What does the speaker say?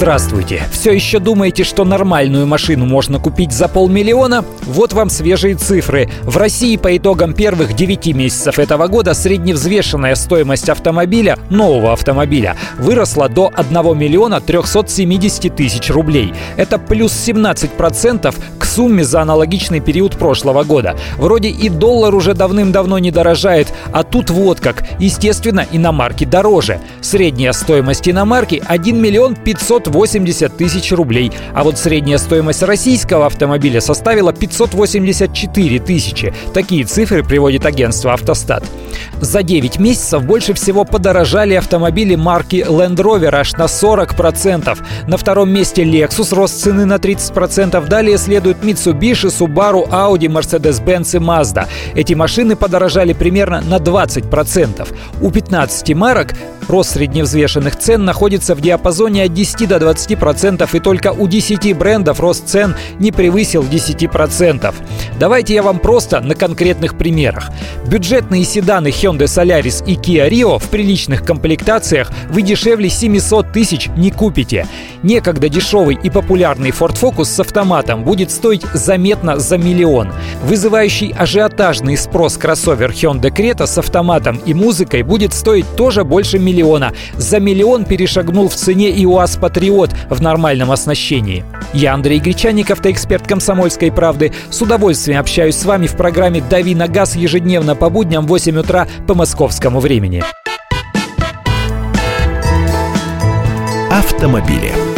Здравствуйте! Все еще думаете, что нормальную машину можно купить за полмиллиона? Вот вам свежие цифры. В России по итогам первых 9 месяцев этого года средневзвешенная стоимость автомобиля, нового автомобиля, выросла до 1 миллиона 370 тысяч рублей. Это плюс 17% к сумме за аналогичный период прошлого года. Вроде и доллар уже давным-давно не дорожает, а тут вот как. Естественно, иномарки дороже. Средняя стоимость иномарки 1 миллион 500 580 тысяч рублей, а вот средняя стоимость российского автомобиля составила 584 тысячи. Такие цифры приводит агентство «Автостат». За 9 месяцев больше всего подорожали автомобили марки Land Rover аж на 40%. На втором месте Lexus, рост цены на 30%. Далее следуют Mitsubishi, Subaru, Audi, Mercedes-Benz и Mazda. Эти машины подорожали примерно на 20%. У 15 марок рост средневзвешенных цен находится в диапазоне от 10 до 20%, и только у 10 брендов рост цен не превысил 10%. Давайте я вам просто на конкретных примерах. Бюджетные седаны Hyundai Solaris и Kia Rio в приличных комплектациях вы дешевле 700 тысяч не купите. Некогда дешевый и популярный Ford Focus с автоматом будет стоить заметно за миллион. Вызывающий ажиотажный спрос кроссовер Hyundai Creta с автоматом и музыкой будет стоить тоже больше миллиона. За миллион перешагнул в цене и УАЗ Патриот в нормальном оснащении. Я Андрей Гречанников, автоэксперт «Комсомольской правды». С удовольствием общаюсь с вами в программе «Дави на газ» ежедневно по будням в 8 утра по московскому времени. Автомобили.